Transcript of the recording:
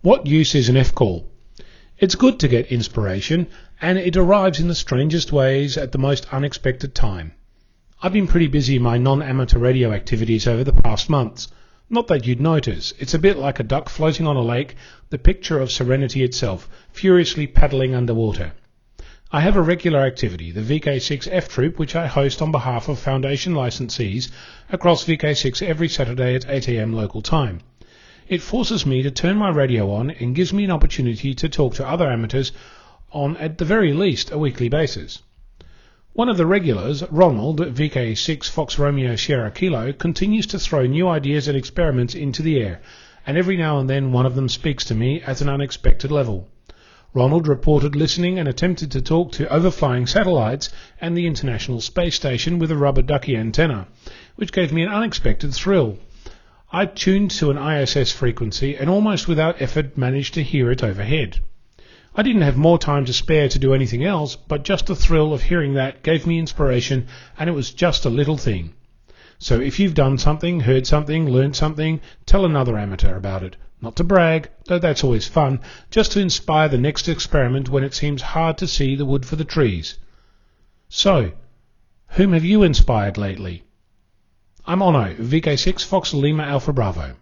What use is an F call? It's good to get inspiration, and it arrives in the strangest ways at the most unexpected time. I've been pretty busy in my non-amateur radio activities over the past months. Not that you'd notice. It's a bit like a duck floating on a lake, the picture of serenity itself, furiously paddling underwater. I have a regular activity, the VK6 F Troop, which I host on behalf of Foundation licensees across VK6 every Saturday at 8am local time. It forces me to turn my radio on and gives me an opportunity to talk to other amateurs on, at the very least, a weekly basis. One of the regulars, Ronald, VK6 Fox Romeo Sierra Kilo, continues to throw new ideas and experiments into the air, and every now and then one of them speaks to me at an unexpected level. Ronald reported listening and attempted to talk to overflying satellites and the International Space Station with a rubber ducky antenna, which gave me an unexpected thrill. I tuned to an ISS frequency and almost without effort managed to hear it overhead. I didn't have more time to spare to do anything else, but just the thrill of hearing that gave me inspiration, and it was just a little thing. So if you've done something, heard something, learned something, tell another amateur about it. Not to brag, though that's always fun, just to inspire the next experiment when it seems hard to see the wood for the trees. So, whom have you inspired lately? I'm Onno, VK6 Fox Lima Alpha Bravo.